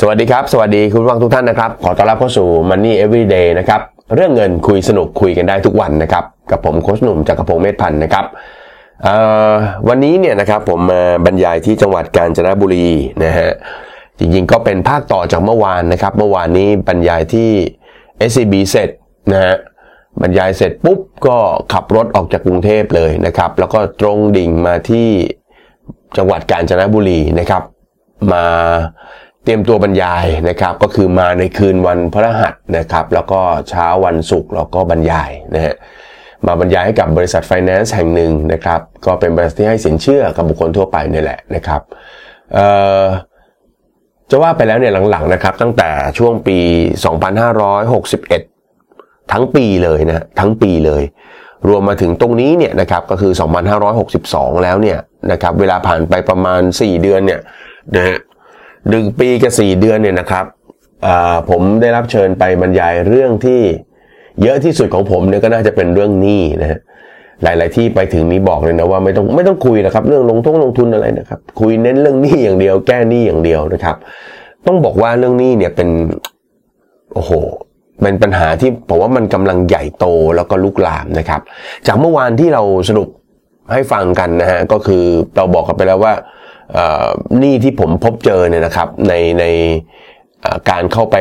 สวัสดีครับ สวัสดีคุณฟังทุกท่านนะครับ ขอต้อนรับเข้าสู่ Money Everyday นะครับเรื่องเงินคุยสนุกคุยกันได้ทุกวันนะครับ กับผมโค้ชหนุ่มจากกระพงเมธพันธ์นะครับวันนี้เนี่ยนะครับผมมาบรรยายที่จังหวัดกาญจนบุรีนะฮะจริงๆก็เป็นภาคต่อจากเมื่อวานนะครับ เมื่อวานนี้บรรยายที่ SCB เสร็จนะฮะบรรยายเสร็จปุ๊บก็ขับรถออกจากกรุงเทพเลยนะครับ แล้วก็ตรงดิ่งมาที่จังหวัดกาญจนบุรีนะครับ มา ตรียมตัวบรรยายนะครับก็คือมาในคืนวันพฤหัสนะครับแล้วก็เช้าวันศุกร์เราก็บรรยายนะฮะมาบรรยายให้กับบริษัทไฟแนนซ์แห่งหนึ่งนะครับก็เป็นบริษัทที่ให้สินเชื่อกับบุคคลทั่วไปนี่แหละนะครับจะว่าไปแล้วเนี่ยหลังๆนะครับตั้งแต่ช่วงปี 2561 ทั้งปีเลยนะทั้งปีเลย รวมมาถึงตรงนี้เนี่ยนะครับก็คือ 2562 แล้วเนี่ยนะครับเวลาผ่านไปประมาณ 4 เดือนเนี่ยนะฮะ หนึ่งปีกับสี่เดือนเนี่ยนะครับผมได้รับเชิญไปบรรยายเรื่องที่เยอะที่สุดของผมเนี่ยก็น่าจะเป็นเรื่องหนี้นะฮะหลาย ๆ ที่ไปถึงนี้บอกเลยนะว่าไม่ต้องไม่ต้องคุยนะครับ เรื่องลงทุนลงทุนอะไรนะครับ คุยเน้นเรื่องหนี้อย่างเดียว แก้หนี้อย่างเดียวนะครับ ต้องบอกว่าเรื่องหนี้เนี่ยเป็นโอ้โหเป็นปัญหาที่ผมว่ามันกำลังใหญ่โตแล้วก็ลุกลามนะครับ จากเมื่อวานที่เราสรุปให้ฟังกันนะฮะก็คือเราบอกกันไปแล้วว่า หนี้ที่ผมพบเจอเนี่ยนะครับในในการเข้าไป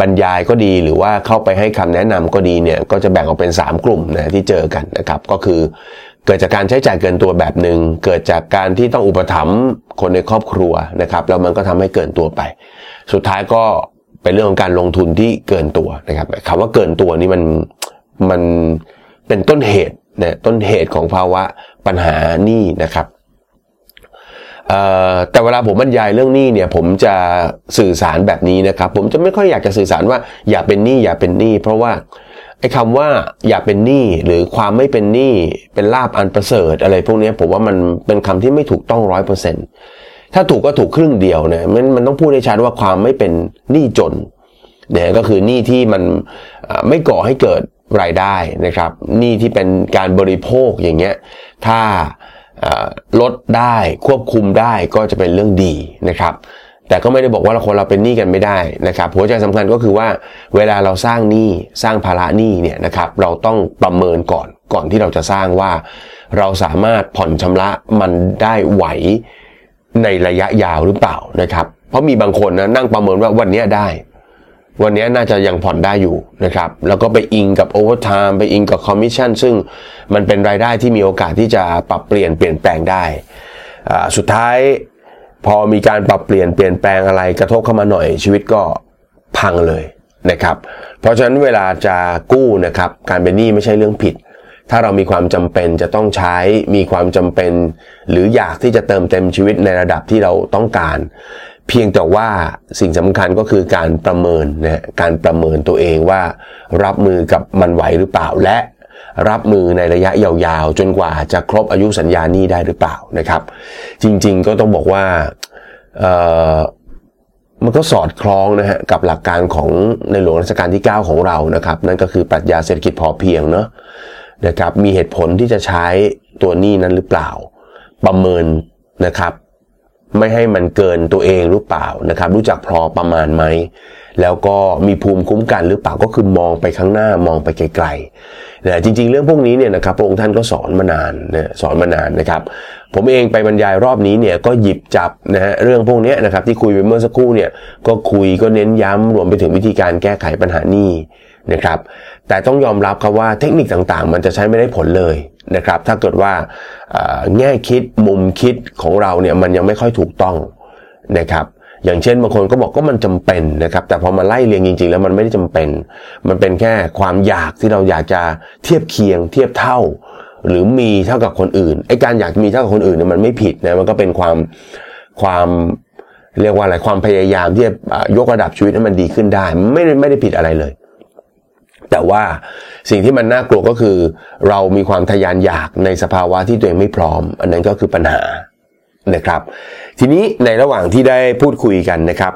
บรรยายก็ดีหรือว่าเข้าไปให้คำแนะนำก็ดีเนี่ยก็จะแบ่งออกเป็น 3 กลุ่มนะที่เจอกันนะครับก็คือเกิดจากการใช้จ่ายเกินตัวแบบหนึ่งเกิดจากการที่ต้องอุปถัมภ์คนในครอบครัวนะครับแล้วมันก็ทำให้เกินตัวไป สุดท้ายก็เป็นเรื่องของการลงทุนที่เกินตัวนะครับคำว่าเกินตัวนี้มันมันเป็นต้นเหตุนะต้นเหตุของภาวะปัญหานี่นะครับ แต่เวลาผมบรรยายเรื่องหนี้เนี่ยผมจะสื่อสารแบบนี้นะครับ ผมจะไม่ค่อยอยากจะสื่อสารว่า อย่าเป็นหนี้อย่าเป็นหนี้เพราะว่าไอ้คำว่าอย่าเป็นหนี้หรือความไม่เป็นหนี้เป็นลาบอันประเสริฐอะไรพวกนี้ผมว่ามันเป็นคำที่ไม่ถูกต้องร้อยเปอร์เซ็นต์ถ้าถูกก็ถูกครึ่งเดียวเนี่ยมันมันต้องพูดให้ชัดว่าความไม่เป็นหนี้จนเนี่ยก็คือหนี้ที่มันไม่ก่อให้เกิดรายได้นะครับหนี้ที่เป็นการบริโภคอย่างเงี้ยถ้า ลดได้ควบคุมได้ก็จะเป็นเรื่องดีนะครับ แต่ก็ไม่ได้บอกว่าเราคนเราเป็นหนี้กันไม่ได้นะครับหัวใจสำคัญก็คือว่าเวลาเราสร้างหนี้สร้างภาระหนี้เนี่ยนะครับเราต้องประเมินก่อนก่อนที่เราจะสร้างว่า เราสามารถผ่อนชำระมันได้ไหวในระยะยาวหรือเปล่านะครับ เพราะมีบางคนนะนั่งประเมินว่าวันนี้ได้ วันนี้น่าจะยังผ่อนได้อยู่นะครับ แล้วก็ไปอิงกับ overtime ไปอิงกับคอมมิชชั่นซึ่งมันเป็นรายได้ที่มีโอกาสที่จะปรับเปลี่ยนเปลี่ยนแปลงได้ สุดท้ายพอมีการปรับเปลี่ยนเปลี่ยนแปลงอะไรกระทบเข้ามาหน่อยชีวิตก็พังเลยนะครับ เพราะฉะนั้นเวลาจะกู้นะครับการเป็นหนี้ไม่ใช่เรื่องผิด ถ้าเรามีความจำเป็นจะต้องใช้มีความจำเป็น หรืออยากที่จะเติมเต็มชีวิตในระดับที่เราต้องการ เพียงแต่ว่าสิ่งสำคัญก็คือการประเมินนะการประเมินตัวเองว่า รับมือกับมันไหวหรือเปล่าและรับมือในระยะยาวๆ จนกว่าจะครบอายุสัญญานี้ได้หรือเปล่านะครับ จริงๆก็ต้องบอกว่ามันก็สอดคล้องนะฮะกับหลักการของในหลวงรัชกาลที่ 9 ของเรานะครับ นั่นก็คือปรัชญาเศรษฐกิจพอเพียงเนาะนะครับมีเหตุผลที่จะใช้ตัวนี้นั้นหรือเปล่า ประเมินนะครับ ไม่ให้มันเกินตัวเองหรือเปล่านะครับ รู้จักพอประมาณไหมแล้วก็มีภูมิคุ้มกันหรือเปล่าก็คือมองไปข้างหน้ามองไปไกลๆนะจริง ๆ เรื่องพวกนี้เนี่ยนะครับพระองค์ท่านก็สอนมานานนะสอนมานานนะครับ ผมเองไปบรรยายรอบนี้เนี่ยก็หยิบจับนะฮะเรื่องพวกนี้นะครับที่คุยไปเมื่อสักครู่เนี่ยก็คุยก็เน้นย้ำรวมไปถึงวิธีการแก้ไขปัญหานี้นะครับ แต่ต้องยอมรับครับว่าเทคนิคต่างๆ มันจะใช้ไม่ได้ผลเลยนะครับ ถ้าเกิดว่าแง่คิดมุมคิดของเราเนี่ยมันยังไม่ค่อยถูกต้องนะครับ อย่างเช่นบางคนก็บอกก็มันจำเป็นนะครับ แต่พอมาไล่เรียงจริง ๆ แล้วมันไม่ได้จำเป็น มันเป็นแค่ความอยากที่เราอยากจะเทียบเคียง เทียบเท่า หรือมีเท่ากับคนอื่นไอ้การอยากมีเท่ากับคนอื่นเนี่ยมันไม่ผิดนะมันก็เป็นความความเรียกว่าอะไรความพยายามที่จะยกระดับชีวิตให้มันดีขึ้นได้ ไม่ได้ไม่ได้ผิดอะไรเลย แต่ว่าสิ่งที่มันน่ากลัวก็คือ เรามีความทยานอยากในสภาวะที่ตัวเองไม่พร้อม อันนั้นก็คือปัญหานะครับ ทีนี้ในระหว่างที่ได้พูดคุยกันนะครับ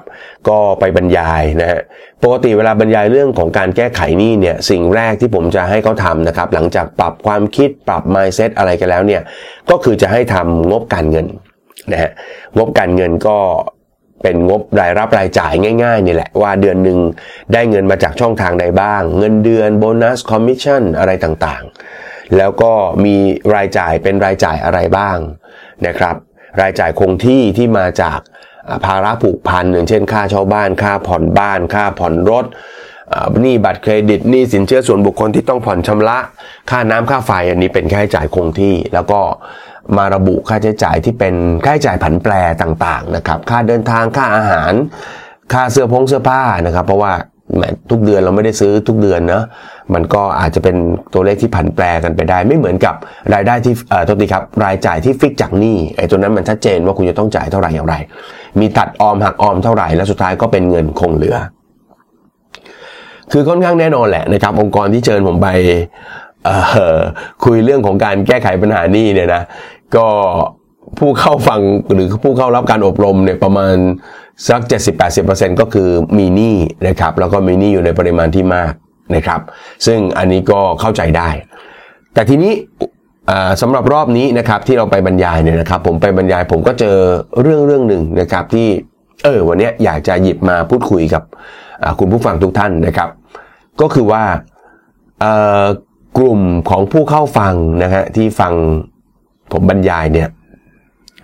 ก็ไปบรรยายนะฮะปกติเวลาบรรยายเรื่องของการแก้ไขหนี้เนี่ยสิ่งแรกที่ผมจะให้เขาทำนะครับ หลังจากปรับความคิดปรับ mindset อะไรกันแล้วเนี่ยก็คือจะให้ทำงบการเงินนะฮะงบการเงินก็ เป็นงบรายรับรายจ่ายง่ายๆนี่แหละว่าเดือนหนึ่งได้เงินมาจากช่องทางใดบ้าง เงินเดือนโบนัสคอมมิชชั่นอะไรต่างๆ แล้วก็มีรายจ่ายเป็นรายจ่ายอะไรบ้างนะครับ รายจ่ายคงที่ที่มาจากภาระผูกพันอย่างเช่นค่าเช่าบ้าน ค่าผ่อนบ้าน ค่าผ่อนรถหนี้บัตรเครดิตหนี้สินเชื่อส่วนบุคคลที่ต้องผ่อนชำระ ค่าน้ำค่าไฟอันนี้เป็นค่าใช้จ่ายคงที่ แล้วก็ มาระบุค่าใช้จ่ายที่เป็นค่าใช้จ่ายผันแปรต่างๆนะครับ ค่าเดินทางค่าอาหาร ค่าเสื้อผงเสื้อผ้านะครับ เพราะว่าทุกเดือนเราไม่ได้ซื้อทุกเดือนนะมันก็อาจจะเป็นตัวเลขที่ผันแปรกันไปได้ ไม่เหมือนกับรายได้ที่เอ่อโทษทีครับรายจ่ายที่ฟิกจากหนี้ไอ้ตัวนั้นมันชัดเจนว่าคุณจะต้องจ่ายเท่าไหร่อย่างไร มีตัดออมหักออมเท่าไหร่แล้วสุดท้ายก็เป็นเงินคงเหลือ คือค่อนข้างแน่นอนแหละนะครับ องค์กรที่เชิญผมไป คุยเรื่องของการแก้ไขปัญหานี้เนี่ยนะก็ผู้เข้าฟังหรือผู้เข้ารับการอบรมเนี่ยประมาณสัก 70-80%ก็คือมีหนี้นะครับ แล้วก็มีหนี้อยู่ในปริมาณที่มากนะครับ ซึ่งอันนี้ก็เข้าใจได้ แต่ทีนี้สำหรับรอบนี้นะครับที่เราไปบรรยายเนี่ยนะครับ ผมไปบรรยายผมก็เจอเรื่องเรื่องหนึ่งนะครับที่เออวันนี้อยากจะหยิบมาพูดคุยกับคุณผู้ฟังทุกท่านนะครับ ก็คือว่า กลุ่มของผู้เข้าฟังนะฮะที่ฟังผมบรรยายเนี่ย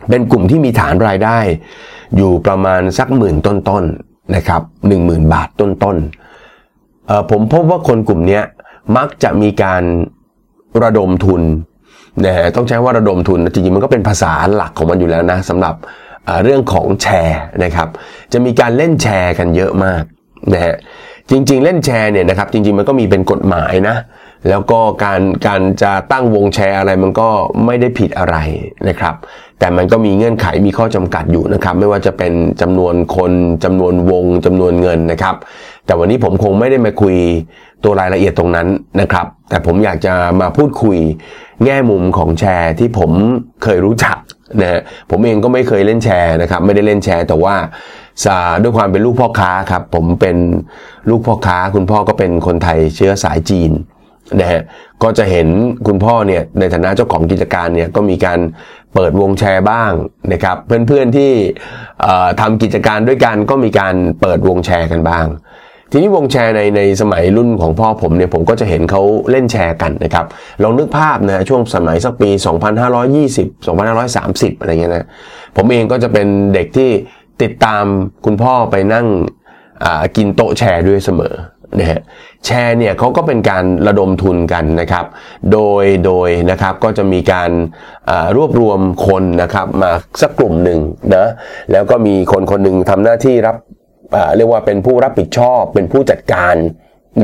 เป็นกลุ่มที่มีฐานรายได้ อยู่ประมาณสักหมื่นต้นๆนนะครับหนึ่งหมื่นบาทต้นๆผมพบว่าคนกลุ่มนี้มักจะมีการระดมทุนนะฮะต้องใช้ว่าระดมทุนจริงๆมันก็เป็นภาษาหลักของมันอยู่แล้วนะสำหรับเรื่องของแชร์นะครับจะมีการเล่นแชร์กันเยอะมากนะฮะจริง ๆ เล่นแชร์เนี่ยนะครับจริงๆมันก็มีเป็นกฎหมายนะ แล้วก็การการจะตั้งวงแชร์อะไรมันก็ไม่ได้ผิดอะไรนะครับ แต่มันก็มีเงื่อนไขมีข้อจำกัดอยู่นะครับ ไม่ว่าจะเป็นจำนวนคนจำนวนวงจำนวนเงินนะครับ แต่วันนี้ผมคงไม่ได้มาคุยตัวรายละเอียดตรงนั้นนะครับ แต่ผมอยากจะมาพูดคุยแง่มุมของแชร์ที่ผมเคยรู้จักนะฮะผมเองก็ไม่เคยเล่นแชร์นะครับ ไม่ได้เล่นแชร์แต่ว่าด้วยความเป็นลูกพ่อค้าครับผมเป็นลูกพ่อค้า คุณพ่อก็เป็นคนไทยเชื้อสายจีน นะฮะก็จะเห็นคุณพ่อเนี่ยในฐานะเจ้าของกิจการเนี่ยก็มีการเปิดวงแชร์บ้างนะครับ เพื่อนๆที่ทำกิจการด้วยกันก็มีการเปิดวงแชร์กันบ้าง ทีนี้วงแชร์ในในสมัยรุ่นของพ่อผมเนี่ยผมก็จะเห็นเขาเล่นแชร์กันนะครับลองนึกภาพนะช่วงสมัยสักปี 2520 2530 อะไรเงี้ยนะผมเองก็จะเป็นเด็กที่ติดตามคุณพ่อไปนั่งกินโต๊ะแชร์ด้วยเสมอ นะฮะแชร์เนี่ยเขาก็เป็นการระดมทุนกันนะครับ โดยโดยนะครับก็จะมีการรวบรวมคนนะครับมาสักกลุ่มหนึ่งนะแล้วก็มีคนคนหนึ่งทำหน้าที่รับเรียกว่าเป็นผู้รับผิดชอบเป็นผู้จัดการ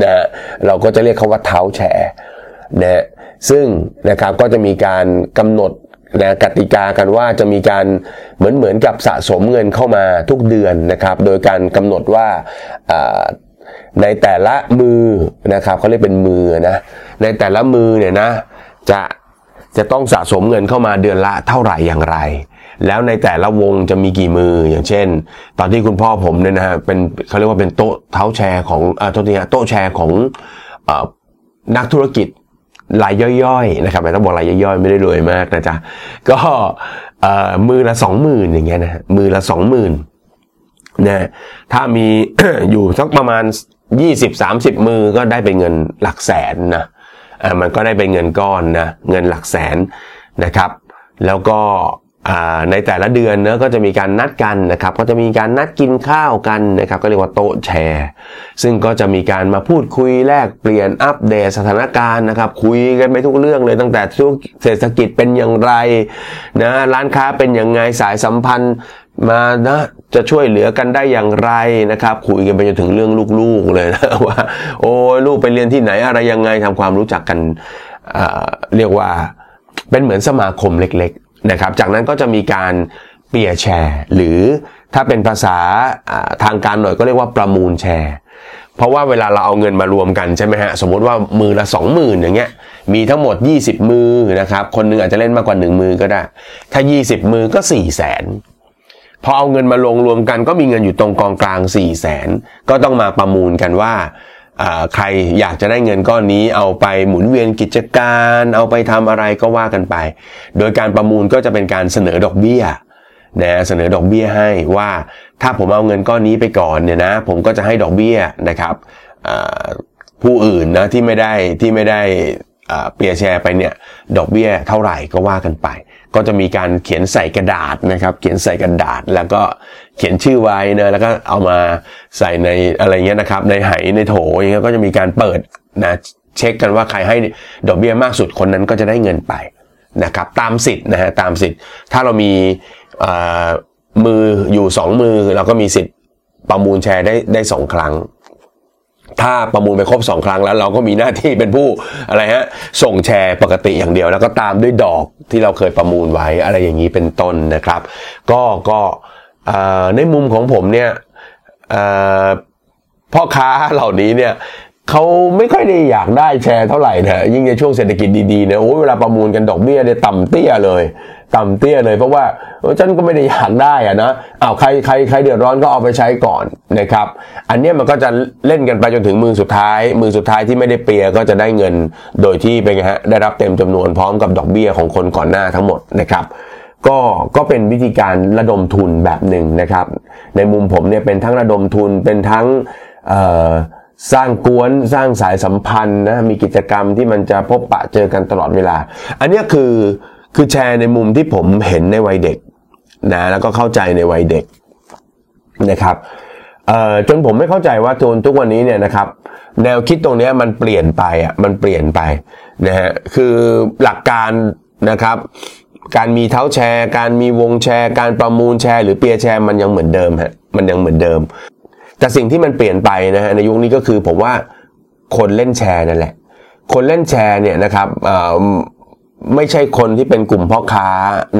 นะเราก็จะเรียกเขาว่าเท้าแชร์นะซึ่งนะครับก็จะมีการกำหนดนะกติกากันว่าจะมีการเหมือนเหมือนกับสะสมเงินเข้ามาทุกเดือนนะครับ โดยการกำหนดว่า ในแต่ละมือนะครับเขาเรียกเป็นมือนะในแต่ละมือเนี่ยนะจะจะต้องสะสมเงินเข้ามาเดือนละเท่าไหร่อย่างไร แล้วในแต่ละวงจะมีกี่มืออย่างเช่น ตอนที่คุณพ่อผมเนี่ยนะฮะเป็นเขาเรียกว่าเป็นโต๊ะเท้าแชร์ของเอ่อโต๊ะนี้โต๊ะแชร์ของอนักธุรกิจรายย่อยๆนะครับแต่ต้องบอกรายย่อยๆ ไม่ได้รวยมากนะจ๊ะก็มือละสองหมื่นอย่างเงี้ยนะมือละสองหมื่นนะถ้ามีอยู่สักประมาณ ยี่สิบสามสิบมือก็ได้เป็นเงินหลักแสนนะอ่ามันก็ได้เป็นเงินก้อนนะเงินหลักแสนนะครับ แล้วก็ในแต่ละเดือนเนะก็จะมีการนัดกันนะครับ ก็จะมีการนัดกินข้าวกันนะครับ ก็เรียกว่าโต๊ะแชร์ ซึ่งก็จะมีการมาพูดคุยแลกเปลี่ยนอัปเดตสถานการณ์นะครับ คุยกันไปทุกเรื่องเลยตั้งแต่ทุกเศรษฐกิจเป็นอย่างไรนะร้านค้าเป็นอย่างไงสายสัมพันธ์ มานะจะช่วยเหลือกันได้อย่างไรนะครับ คุยกันไปจนถึงเรื่องลูกๆเลยนะว่า โอ้ลูกไปเรียนที่ไหนอะไรยังไงทำความรู้จักกันเรียกว่าเป็นเหมือนสมาคมเล็ก ๆนะครับ จากนั้นก็จะมีการเปียแชร์ หรือถ้าเป็นภาษาทางการหน่อยก็เรียกว่าประมูลแชร์ เพราะว่าเวลาเราเอาเงินมารวมกันใช่ไหมฮะสมมติว่ามือละสองหมื่นอย่างเงี้ยมีทั้งหมด 20 มือนะครับคนนึงอาจจะเล่นมากกว่า 1 มือก็ได้ ถ้า 20 มือก็4 0 0แสน พอเอาเงินมาลงรวมกันก็มีเงินอยู่ตรงกองกลาง4ี่แสนก็ต้องมาประมูลกันว่าใครอยากจะได้เงินก้อนนี้เอาไปหมุนเวียนกิจการ เอาไปทำอะไรก็ว่ากันไป โดยการประมูลก็จะเป็นการเสนอดอกเบี้ยนะเสนอดอกเบี้ยให้ว่าถ้าผมเอาเงินก้อนนี้ไปก่อนเนี่ยนะผมก็จะให้ดอกเบี้ยนะครับผู้อื่นนะที่ไม่ได้ที่ไม่ได้ เปียแชร์ไปเนี่ยดอกเบี้ยเท่าไหร่ก็ว่ากันไป ก็จะมีการเขียนใส่กระดาษนะครับ เขียนใส่กระดาษแล้วก็เขียนชื่อไว้นะแล้วก็เอามาใส่ในอะไรเงี้ยนะครับ ในไหในโถอย่างเงี้ยก็จะมีการเปิดนะเช็คกันว่าใครให้ดอกเบี้ยมากสุดคนนั้นก็จะได้เงินไปนะครับตามสิทธิ์นะฮะตามสิทธิ์ ถ้าเรามีมืออยู่ 2 มือเราก็มีสิทธิ์ประมูลแชร์ได้ได้สองครั้ง ถ้าประมูลไปครบ 2 ครั้งแล้วเราก็มีหน้าที่เป็นผู้อะไรฮะส่งแชร์ปกติอย่างเดียว แล้วก็ตามด้วยดอกที่เราเคยประมูลไว้อะไรอย่างนี้เป็นต้นนะครับ ก็ก็ในมุมของผมเนี่ยพ่อค้าเหล่านี้เนี่ยเขาไม่ค่อยได้อยากได้แชร์เท่าไหร่นะยิ่งในช่วงเศรษฐกิจดีๆเนี่ยโอ้เวลาประมูลกันดอกเบี้ยเนี่ยต่ำเตี้ยเลย ต่ำเตี้ยเลยเพราะว่าฉันก็ไม่ได้อยากได้อะนะอ้าวใครใครใครเดือดร้อนก็เอาไปใช้ก่อนนะครับ อันนี้มันก็จะเล่นกันไปจนถึงมือสุดท้าย มือสุดท้ายที่ไม่ได้เปียก็จะได้เงิน โดยที่เป็นไงฮะได้รับเต็มจำนวนพร้อมกับดอกเบี้ยของคนก่อนหน้าทั้งหมดนะครับก็ก็เป็นวิธีการระดมทุนแบบหนึ่งนะครับ ในมุมผมเนี่ยเป็นทั้งระดมทุนเป็นทั้งสร้างกวนสร้างสายสัมพันธ์นะมีกิจกรรมที่มันจะพบปะเจอกันตลอดเวลา อันนี้คือ คือแชร์ในมุมที่ผมเห็นในวัยเด็กนะแล้วก็เข้าใจในวัยเด็กนะครับจนผมไม่เข้าใจว่าจนทุกวันนี้เนี่ยนะครับ แนวคิดตรงนี้มันเปลี่ยนไปอะมันเปลี่ยนไปนะฮะคือหลักการนะครับ การมีเท้าแชร์ การมีวงแชร์ การประมูลแชร์ หรือเปียแชร์มันยังเหมือนเดิมฮะมันยังเหมือนเดิม แต่สิ่งที่มันเปลี่ยนไปนะฮะในยุคนี้ก็คือผมว่าคนเล่นแชร์นั่นแหละ คนเล่นแชร์เนี่ยนะครับ ไม่ใช่คนที่เป็นกลุ่มพ่อค้า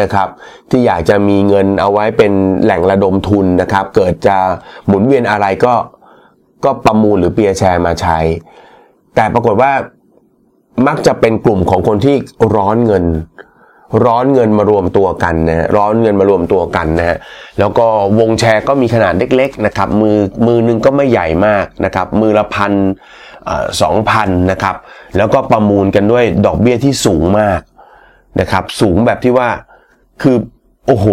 นะครับ ที่อยากจะมีเงินเอาไว้เป็นแหล่งระดมทุนนะครับ เกิดจะหมุนเวียนอะไรก็ก็ประมูลหรือเปียแชร์มาใช้ แต่ปรากฏว่ามักจะเป็นกลุ่มของคนที่ร้อนเงิน ร้อนเงินมารวมตัวกันนะร้อนเงินมารวมตัวกันนะฮะแล้วก็วงแชร์ก็มีขนาดเล็กๆนะครับ มือมือนึงก็ไม่ใหญ่มากนะครับ มือละพันสองพันนะครับ แล้วก็ประมูลกันด้วยดอกเบี้ยที่สูงมาก นะครับ สูงแบบที่ว่าคือโอ้โห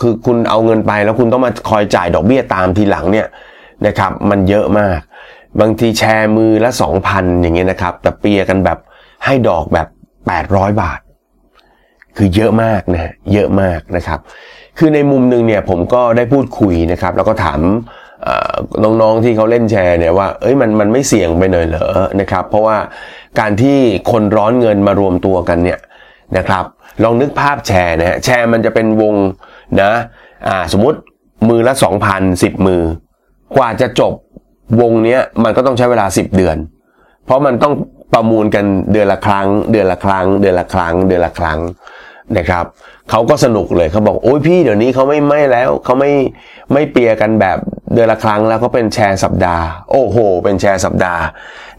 คือคุณเอาเงินไปแล้วคุณต้องมาคอยจ่ายดอกเบี้ยตามทีหลังเนี่ยนะครับ มันเยอะมาก บางทีแชร์มือละสองพันอย่างเงี้ยนะครับ แต่เปียกันแบบให้ดอกแบบ800บาท คือเยอะมากนะเยอะมากนะครับ คือในมุมหนึ่งเนี่ยผมก็ได้พูดคุยนะครับ แล้วก็ถามน้องๆที่เขาเล่นแชร์เนี่ยว่า เอ้ยมันมันไม่เสี่ยงไปหน่อยเหรอนะครับ เพราะว่าการที่คนร้อนเงินมารวมตัวกันเนี่ย นะครับ ลองนึกภาพแชร์นะฮะแชร์มันจะเป็นวงนะอ่าสมมติมือละ 2,000 10 มือ กว่าจะจบวงเนี้ยมันก็ต้องใช้เวลา 10 เดือน เพราะมันต้องประมูลกันเดือนละครั้ง เดือนละครั้ง เดือนละครั้ง เดือนละครั้งนะครับเขาก็สนุกเลยเขาบอกโอ้ยพี่เดี๋ยวนี้เขาไม่ไม่แล้วเขาไม่ไม่เปียกันแบบเดือนละครั้งแล้วก็เป็นแชร์สัปดาห์ โอ้โห เป็นแชร์สัปดาห์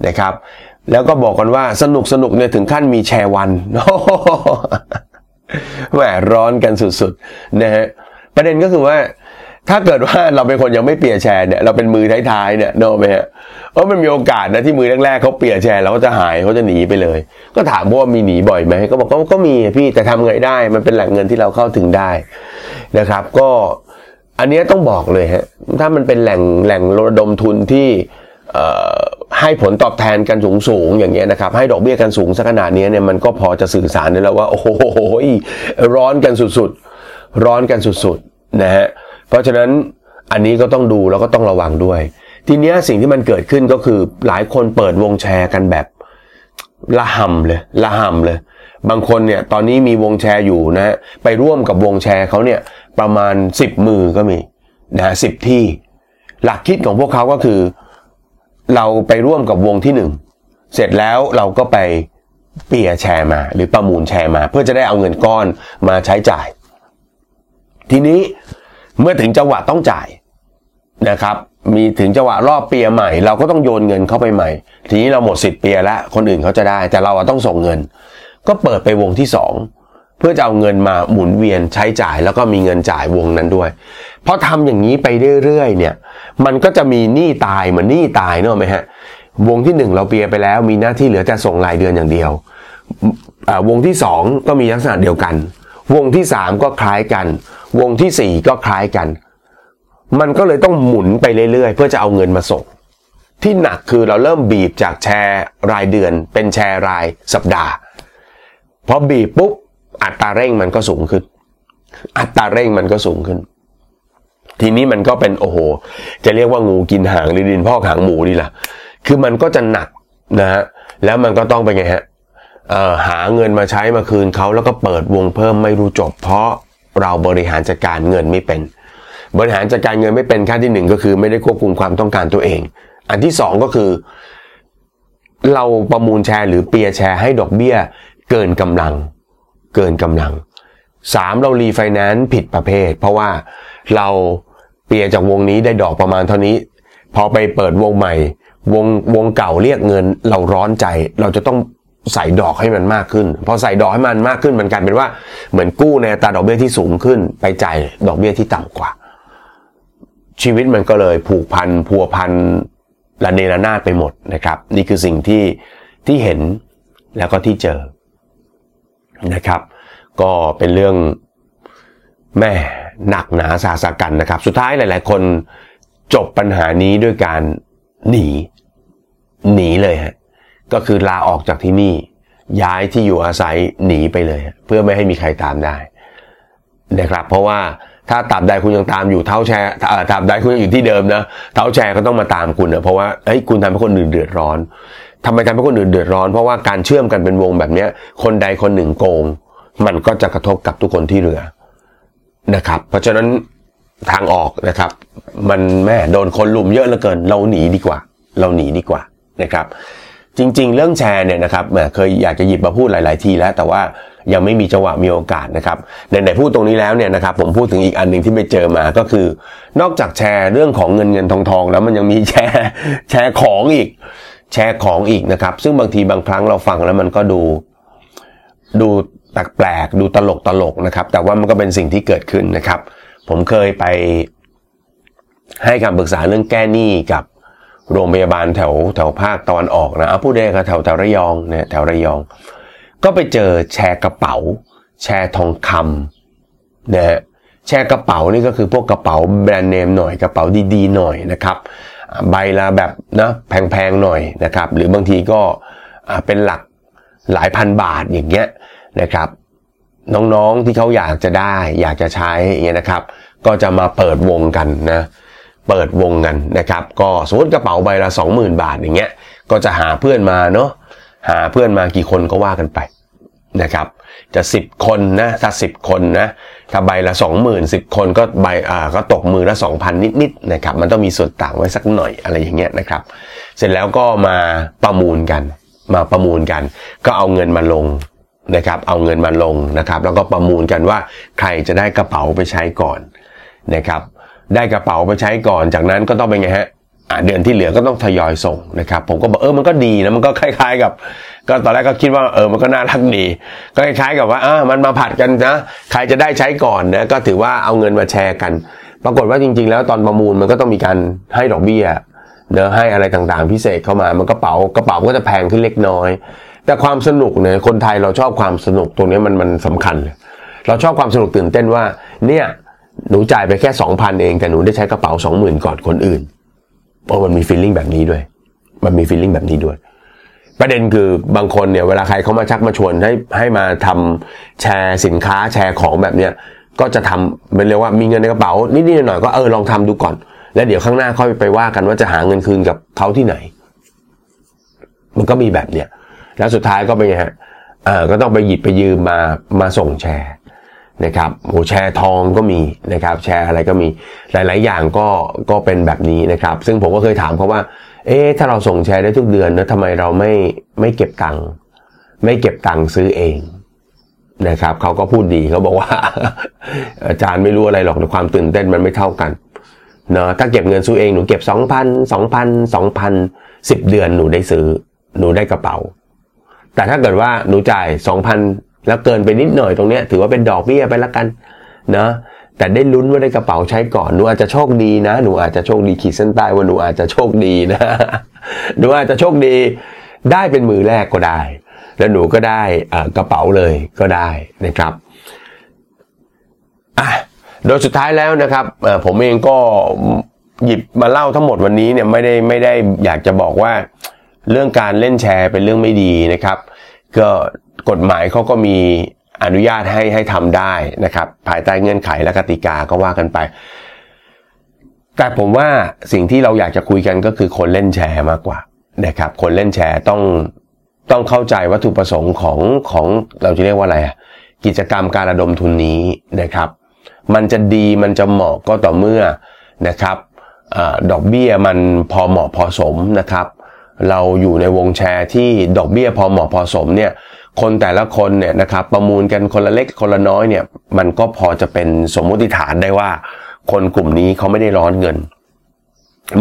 นะครับ แล้วก็บอกกันว่าสนุกสนุกเนี่ยถึงขั้นมีแชร์วันแหมร้อนกันสุดๆนะฮะประเด็นก็คือว่า ถ้าเกิดว่าเราเป็นคนยังไม่เปียแชร์เนี่ยเราเป็นมือท้ายๆเนี่ยโน้ไหมฮะเพราะมันมีโอกาสนะที่มือแรกๆเขาเปียแชร์แล้วก็จะหายเขาจะหนีไปเลย ก็ถามว่ามีหนีบ่อยไหมก็บอกก็มีพี่แต่ทำไงได้ มันเป็นแหล่งเงินที่เราเข้าถึงได้นะครับ ก็อันนี้ต้องบอกเลยฮะถ้ามันเป็นแหล่งแหล่งระดมทุนที่ ให้ผลตอบแทนกันสูงสูงอย่างเงี้ยนะครับ ให้ดอกเบี้ยกันสูงสักขนาดนี้เนี่ยมันก็พอจะสื่อสารได้แล้วว่า โอ้โหร้อนกันสุดๆ ร้อนกันสุดๆนะฮะเพราะฉะนั้นอันนี้ก็ต้องดูแล้วก็ต้องระวังด้วย ทีนี้สิ่งที่มันเกิดขึ้นก็คือหลายคนเปิดวงแชร์กันแบบละห่ำเลยละห่ำเลย บางคนเนี่ยตอนนี้มีวงแชร์อยู่นะฮะไปร่วมกับวงแชร์เขาเนี่ยประมาณ 10 มือก็มีนะสิบที่ หลักคิดของพวกเขาก็คือ เราไปร่วมกับวงที่หนึ่งเสร็จแล้วเราก็ไปเปียแชร์มา หรือประมูลแชร์มา เพื่อจะได้เอาเงินก้อนมาใช้จ่าย ทีนี้เมื่อถึงจังหวะต้องจ่ายนะครับ มีถึงจังหวะรอบเปียใหม่ เราก็ต้องโยนเงินเข้าไปใหม่ ทีนี้เราหมดสิทธิ์เปียแล้วคนอื่นเขาจะได้ แต่เราต้องส่งเงิน ก็เปิดไปวงที่สอง พื่อจะเอาเงินมาหมุนเวียนใช้จ่ายแล้วก็มีเงินจ่ายวงนั้นด้วยพอทำอย่างนี้ไปเรื่อยๆเนี่ย มันก็จะมีหนี้ตายเหมือนหนี้ตายเนอะไหมฮะ วงที่หนึ่งเราเปียไปแล้ว มีหน้าที่เหลือแต่ส่งรายเดือนอย่างเดียววงที่สองก็มีลักษณะเดียวกัน วงที่สามก็คล้ายกัน วงที่ 4 ก็คล้ายกัน มันก็เลยต้องหมุนไปเรื่อยๆ เพื่อจะเอาเงินมาส่ง ที่หนักคือเราเริ่มบีบจากแชร์รายเดือน เป็นแชร์รายสัปดาห์พอบีบปุ๊บ อัตราเร่งมันก็สูงขึ้น อัตราเร่งมันก็สูงขึ้น ทีนี้มันก็เป็นโอ้โห จะเรียกว่างูกินหางหรือดินพอกหางหมูดีล่ะ คือมันก็จะหนักนะฮะแล้วมันก็ต้องไปไงฮะหาเงินมาใช้มาคืนเขาแล้วก็เปิดวงเพิ่มไม่รู้จบ เพราะเราบริหารจัดการเงินไม่เป็น บริหารจัดการเงินไม่เป็นขั้นที่หนึ่งก็คือไม่ได้ควบคุมความต้องการตัวเอง อันที่สองก็คือ เราประมูลแชร์หรือเปียแชร์ให้ดอกเบี้ยเกินกำลัง เกินกำลังสามเรารีไฟแนนซ์ผิดประเภท เพราะว่าเราเปียจากวงนี้ได้ดอกประมาณเท่านี้ พอไปเปิดวงใหม่ วงวงเก่าเรียกเงินเราร้อนใจ เราจะต้องใส่ดอกให้มันมากขึ้น พอใส่ดอกให้มันมากขึ้นมันกลายเป็นว่าเหมือนกู้ในตราดอกเบี้ยที่สูงขึ้น ไปจ่ายดอกเบี้ยที่ต่ำกว่า ชีวิตมันก็เลยผูกพันพัวพันระเนระนาดไปหมดนะครับ นี่คือสิ่งที่ที่เห็นแล้วก็ที่เจอ นะครับ ก็เป็นเรื่องแม่หนักหนาสาสากันนะครับ สุดท้ายหลาย ๆ คนจบปัญหานี้ด้วยการหนี หนีเลยฮะก็คือลาออกจากที่นี่ ย้ายที่อยู่อาศัยหนีไปเลย เพื่อไม่ให้มีใครตามได้นะครับ เพราะว่าถ้าตามใดคุณยังตามอยู่เท้าแชร์ตามใดคุณยังอยู่ที่เดิมนะเท้าแชร์ก็ต้องมาตามคุณนะเพราะว่าเฮ้ยคุณทำให้คนอื่นเดือดร้อน ทำไมทำให้คนอื่นเดือดร้อนเพราะว่าการเชื่อมกันเป็นวงแบบนี้คนใดคนหนึ่งโกง มันก็จะกระทบกับทุกคนที่เหลือนะครับ เพราะฉะนั้นทางออกนะครับ มันแม่โดนคนลุมเยอะเหลือเกิน เราหนีดีกว่า เราหนีดีกว่านะครับ จริง ๆ เรื่องแชร์เนี่ยนะครับเคยอยากจะหยิบมาพูดหลาย ๆ ทีแล้ว แต่ว่ายังไม่มีจังหวะมีโอกาสนะครับในไหนพูดตรงนี้แล้วเนี่ยนะครับ ผมพูดถึงอีกอันหนึ่งที่ไปเจอมาก็คือ นอกจากแชร์เรื่องของเงินเงินทองทองแล้วมันยังมีแชร์แชร์ของอีก แชร์ของอีกนะครับ ซึ่งบางทีบางครั้งเราฟังแล้วมันก็ดูดูแปลกๆดูตลกตลกนะครับ แต่ว่ามันก็เป็นสิ่งที่เกิดขึ้นนะครับ ผมเคยไปให้คำปรึกษาเรื่องแก้หนี้กับโรงพยาบาลแถวแถวภาคตะวันออกนะเอาพูดได้ครับแถวแถวระยองเนี่ยแถวระยอง ก็ไปเจอแชร์กระเป๋า แชร์ทองคำนะฮะแชร์กระเป๋านี่ก็คือพวกกระเป๋าแบรนด์เนมหน่อยกระเป๋าดีๆหน่อยนะครับ ใบละแบบนะแพงๆหน่อยนะครับ หรือบางทีก็เป็นหลักหลายพันบาทอย่างเงี้ยนะครับ น้องๆที่เขาอยากจะได้อยากจะใช้อย่างเงี้ยนะครับ ก็จะมาเปิดวงกันนะเปิดวงกันนะครับ ก็สมมติกระเป๋าใบละ 20,000 บาทอย่างเงี้ยก็จะหาเพื่อนมาเนาะหาเพื่อนมากี่คนก็ว่ากันไปนะครับ จะ 10 คนนะถ้า 10 คนนะถ้าใบละ 20,000 10 คนก็ใบอ่าก็ตกมือละ 2,000 นิดๆนะครับมันต้องมีส่วนต่างไว้สักหน่อยอะไรอย่างเงี้ยนะครับ เสร็จแล้วก็มาประมูลกัน มาประมูลกัน ก็เอาเงินมาลงนะครับ เอาเงินมาลงนะครับ แล้วก็ประมูลกันว่าใครจะได้กระเป๋าไปใช้ก่อนนะครับ ได้กระเป๋าไปใช้ก่อนจากนั้นก็ต้องเป็นไงฮะ เดือนที่เหลือก็ต้องทยอยส่งนะครับ ผมก็บอกเออมันก็ดีนะมันก็คล้าย ๆกับ ก็ตอนแรกก็คิดว่าเออมันก็น่ารักดี ก็คล้ายๆกับว่าอ่ามันมาผัดกันนะใครจะได้ใช้ก่อนนะก็ถือว่าเอาเงินมาแชร์กัน ปรากฏว่าจริง ๆ แล้วตอนประมูลมันก็ต้องมีการให้ดอกเบี้ยเนอะให้อะไรต่างๆ พิเศษเข้ามา มันกระเป๋ากระเป๋าก็จะแพงขึ้นเล็กน้อย แต่ความสนุกเนี่ยคนไทยเราชอบความสนุกตรงนี้มันมันสำคัญเลยเราชอบความสนุกตื่นเต้นว่า เนี่ยหนูจ่ายไปแค่สองพันเองแต่หนูได้ใช้กระเป๋าสองหมื่นก่อนคนอื่น เพราะมันมีฟีลลิ่งแบบนี้ด้วย มันมีฟีลลิ่งแบบนี้ด้วย ประเด็นคือบางคนเนี่ยเวลาใครเขามาชักมาชวนให้ให้มาทำแชร์สินค้าแชร์ของแบบเนี้ยก็จะทำเป็นเรียกว่ามีเงินในกระเป๋านิดๆหน่อยๆก็เออลองทำดูก่อน แล้วเดี๋ยวข้างหน้าค่อยไปว่ากันว่าจะหาเงินคืนกับเขาที่ไหน มันก็มีแบบเนี้ยแล้วสุดท้ายก็เป็นไงฮะเออก็ต้องไปหยิบไปยืมมามาส่งแชร์ นะครับโหแชร์ทองก็มีนะครับแชร์อะไรก็มีหลาย ๆ อย่างก็ก็เป็นแบบนี้นะครับ ซึ่งผมก็เคยถามเขาว่า เอ๊ะถ้าเราส่งแชร์ได้ทุกเดือนนะทำไมเราไม่ไม่เก็บตังค์ไม่เก็บตังค์ซื้อเองนะครับเขาก็พูดดีเขาบอกว่า อาจารย์ไม่รู้อะไรหรอกแต่ความตื่นเต้นมันไม่เท่ากันเนาะถ้าเก็บเงินซื้อเองหนูเก็บสองพันสองพันสองพันสิบเดือนหนูได้ซื้อ หนูได้กระเป๋า แต่ถ้าเกิดว่าหนูจ่ายสองพัน แล้วเกินไปนิดหน่อยตรงเนี้ยถือว่าเป็นดอกเบี้ยไปละกันนะแต่ได้ลุ้นว่าได้กระเป๋าใช้ก่อนหนูอาจจะโชคดีนะหนูอาจจะโชคดีขีดเส้นใต้ว่าหนูอาจจะโชคดีนะหนูอาจจะโชคดีได้เป็นมือแรกก็ได้ แล้วหนูก็ได้กระเป๋าเลยก็ได้นะครับอะโดยสุดท้ายแล้วนะครับผมเองก็หยิบมาเล่าทั้งหมดวันนี้เนี่ยไม่ได้ไม่ได้อยากจะบอกว่า เรื่องการเล่นแชร์เป็นเรื่องไม่ดีนะครับ ก็ กฎหมายเขาก็มีอนุญาตให้ให้ทำได้นะครับ ภายใต้เงื่อนไขและกติกาก็ว่ากันไป แต่ผมว่าสิ่งที่เราอยากจะคุยกันก็คือคนเล่นแชร์มากกว่านะครับ คนเล่นแชร์ต้องต้องเข้าใจวัตถุประสงค์ของของเราจะเรียกว่าอะไรอะกิจกรรมการระดมทุนนี้นะครับ มันจะดีมันจะเหมาะก็ต่อเมื่อนะครับอดอกเบี้ยมันพอเหมาะพอสมนะครับ เราอยู่ในวงแชร์ที่ดอกเบี้ยพอเหมาะพอสมเนี่ย คนแต่ละคนเนี่ยนะครับประมูลกันคนละเล็กคนละน้อยเนี่ยมันก็พอจะเป็นสมมติฐานได้ว่า คนกลุ่มนี้เขาไม่ได้ร้อนเงิน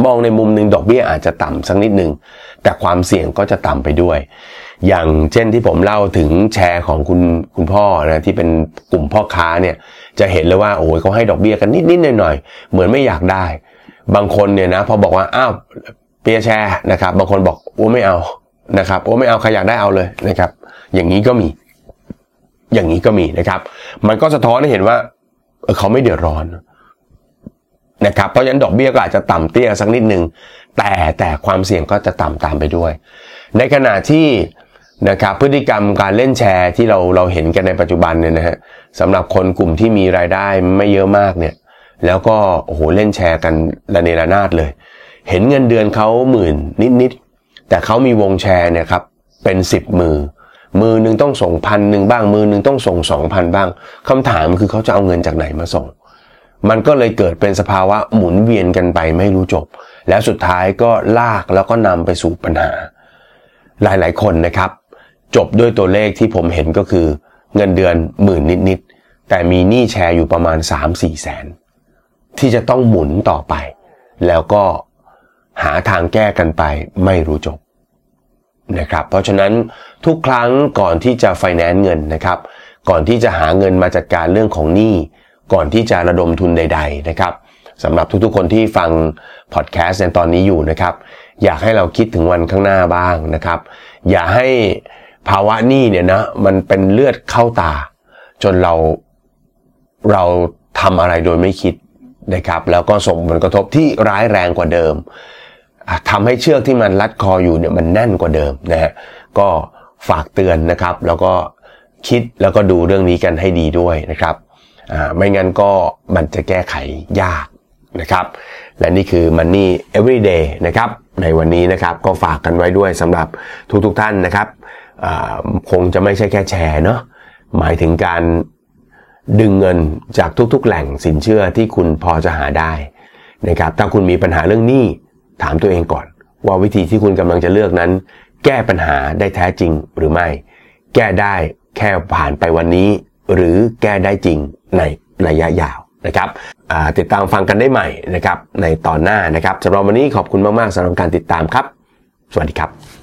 มองในมุมหนึ่งดอกเบี้ยอาจจะต่ำสักนิดหนึ่งแต่ความเสี่ยงก็จะต่ำไปด้วย อย่างเช่นที่ผมเล่าถึงแชร์ของคุณคุณพ่อนะที่เป็นกลุ่มพ่อค้าเนี่ยจะเห็นเลยว่าโอ้ยเขาให้ดอกเบี้ยกันนิดนิดหน่อยหน่อยเหมือนไม่อยากได้ บางคนเนี่ยนะพอบอกว่าอ้าวเปียแชร์นะครับ บางคนบอกโอ้ไม่เอานะครับโอ้ไม่เอาใครอยากได้เอาเลยนะครับ อย่างนี้ก็มี อย่างนี้ก็มีนะครับ มันก็สะท้อนให้เห็นว่าเขาไม่เดือดร้อนนะครับ เพราะฉะนั้นดอกเบี้ยก็อาจจะต่ำเตี้ยสักนิดหนึ่งแต่แต่ความเสี่ยงก็จะต่ำตามไปด้วย ในขณะที่นะครับพฤติกรรมการเล่นแชร์ที่เราเราเห็นกันในปัจจุบันเนี่ยนะฮะสำหรับคนกลุ่มที่มีรายได้ไม่เยอะมากเนี่ยแล้วก็โอ้โหเล่นแชร์กันระเนระนาดเลย เห็นเงินเดือนเขาหมื่นนิดๆแต่เขามีวงแชร์เนี่ยครับเป็นสิบมือ มือหนึ่งต้องส่งพันหนึ่งบ้าง มือหนึ่งต้องส่งสองพันบ้างคำถามคือเขาจะเอาเงินจากไหนมาส่ง มันก็เลยเกิดเป็นสภาวะหมุนเวียนกันไปไม่รู้จบ แล้วสุดท้ายก็ลากแล้วก็นำไปสู่ปัญหา หลายๆ คนนะครับ จบด้วยตัวเลขที่ผมเห็นก็คือเงินเดือนหมื่นนิดๆแต่มีหนี้แชร์อยู่ประมาณ 3-4แสนที่จะต้องหมุนต่อไป แล้วก็หาทางแก้กันไปไม่รู้จบ นะครับ เพราะฉะนั้นทุกครั้งก่อนที่จะไฟแนนซ์เงินนะครับ ก่อนที่จะหาเงินมาจัดการเรื่องของหนี้ ก่อนที่จะระดมทุนใด ๆ นะครับสำหรับทุกๆคนที่ฟังพอดแคสต์ในตอนนี้อยู่นะครับ อยากให้เราคิดถึงวันข้างหน้าบ้างนะครับ อย่าให้ภาวะหนี้เนี่ยนะมันเป็นเลือดเข้าตา จนเราเราทำอะไรโดยไม่คิดนะครับ แล้วก็ส่งผลกระทบที่ร้ายแรงกว่าเดิม ทำให้เชือกที่มันรัดคออยู่เนี่ยมันแน่นกว่าเดิมนะฮะก็ฝากเตือนนะครับ แล้วก็คิดแล้วก็ดูเรื่องนี้กันให้ดีด้วยนะครับไม่งั้นก็มันจะแก้ไขยากนะครับ และนี่คือ Money Everyday นะครับ ในวันนี้นะครับก็ฝากกันไว้ด้วยสำหรับทุกๆทท่านนะครับคงจะไม่ใช่แค่แชร์เนาะหมายถึงการดึงเงินจากทุกๆ แหล่งสินเชื่อที่คุณพอจะหาได้นะครับ ถ้าคุณมีปัญหาเรื่องหนี้ ถามตัวเองก่อน ว่าวิธีที่คุณกำลังจะเลือกนั้น แก้ปัญหาได้แท้จริงหรือไม่ แก้ได้แค่ผ่านไปวันนี้ หรือแก้ได้จริงในระยะยาวนะครับติดตามฟังกันได้ใหม่นะครับในตอนหน้านะครับสำหรับวันนี้ขอบคุณมาก ๆสำหรับการติดตามครับ สวัสดีครับ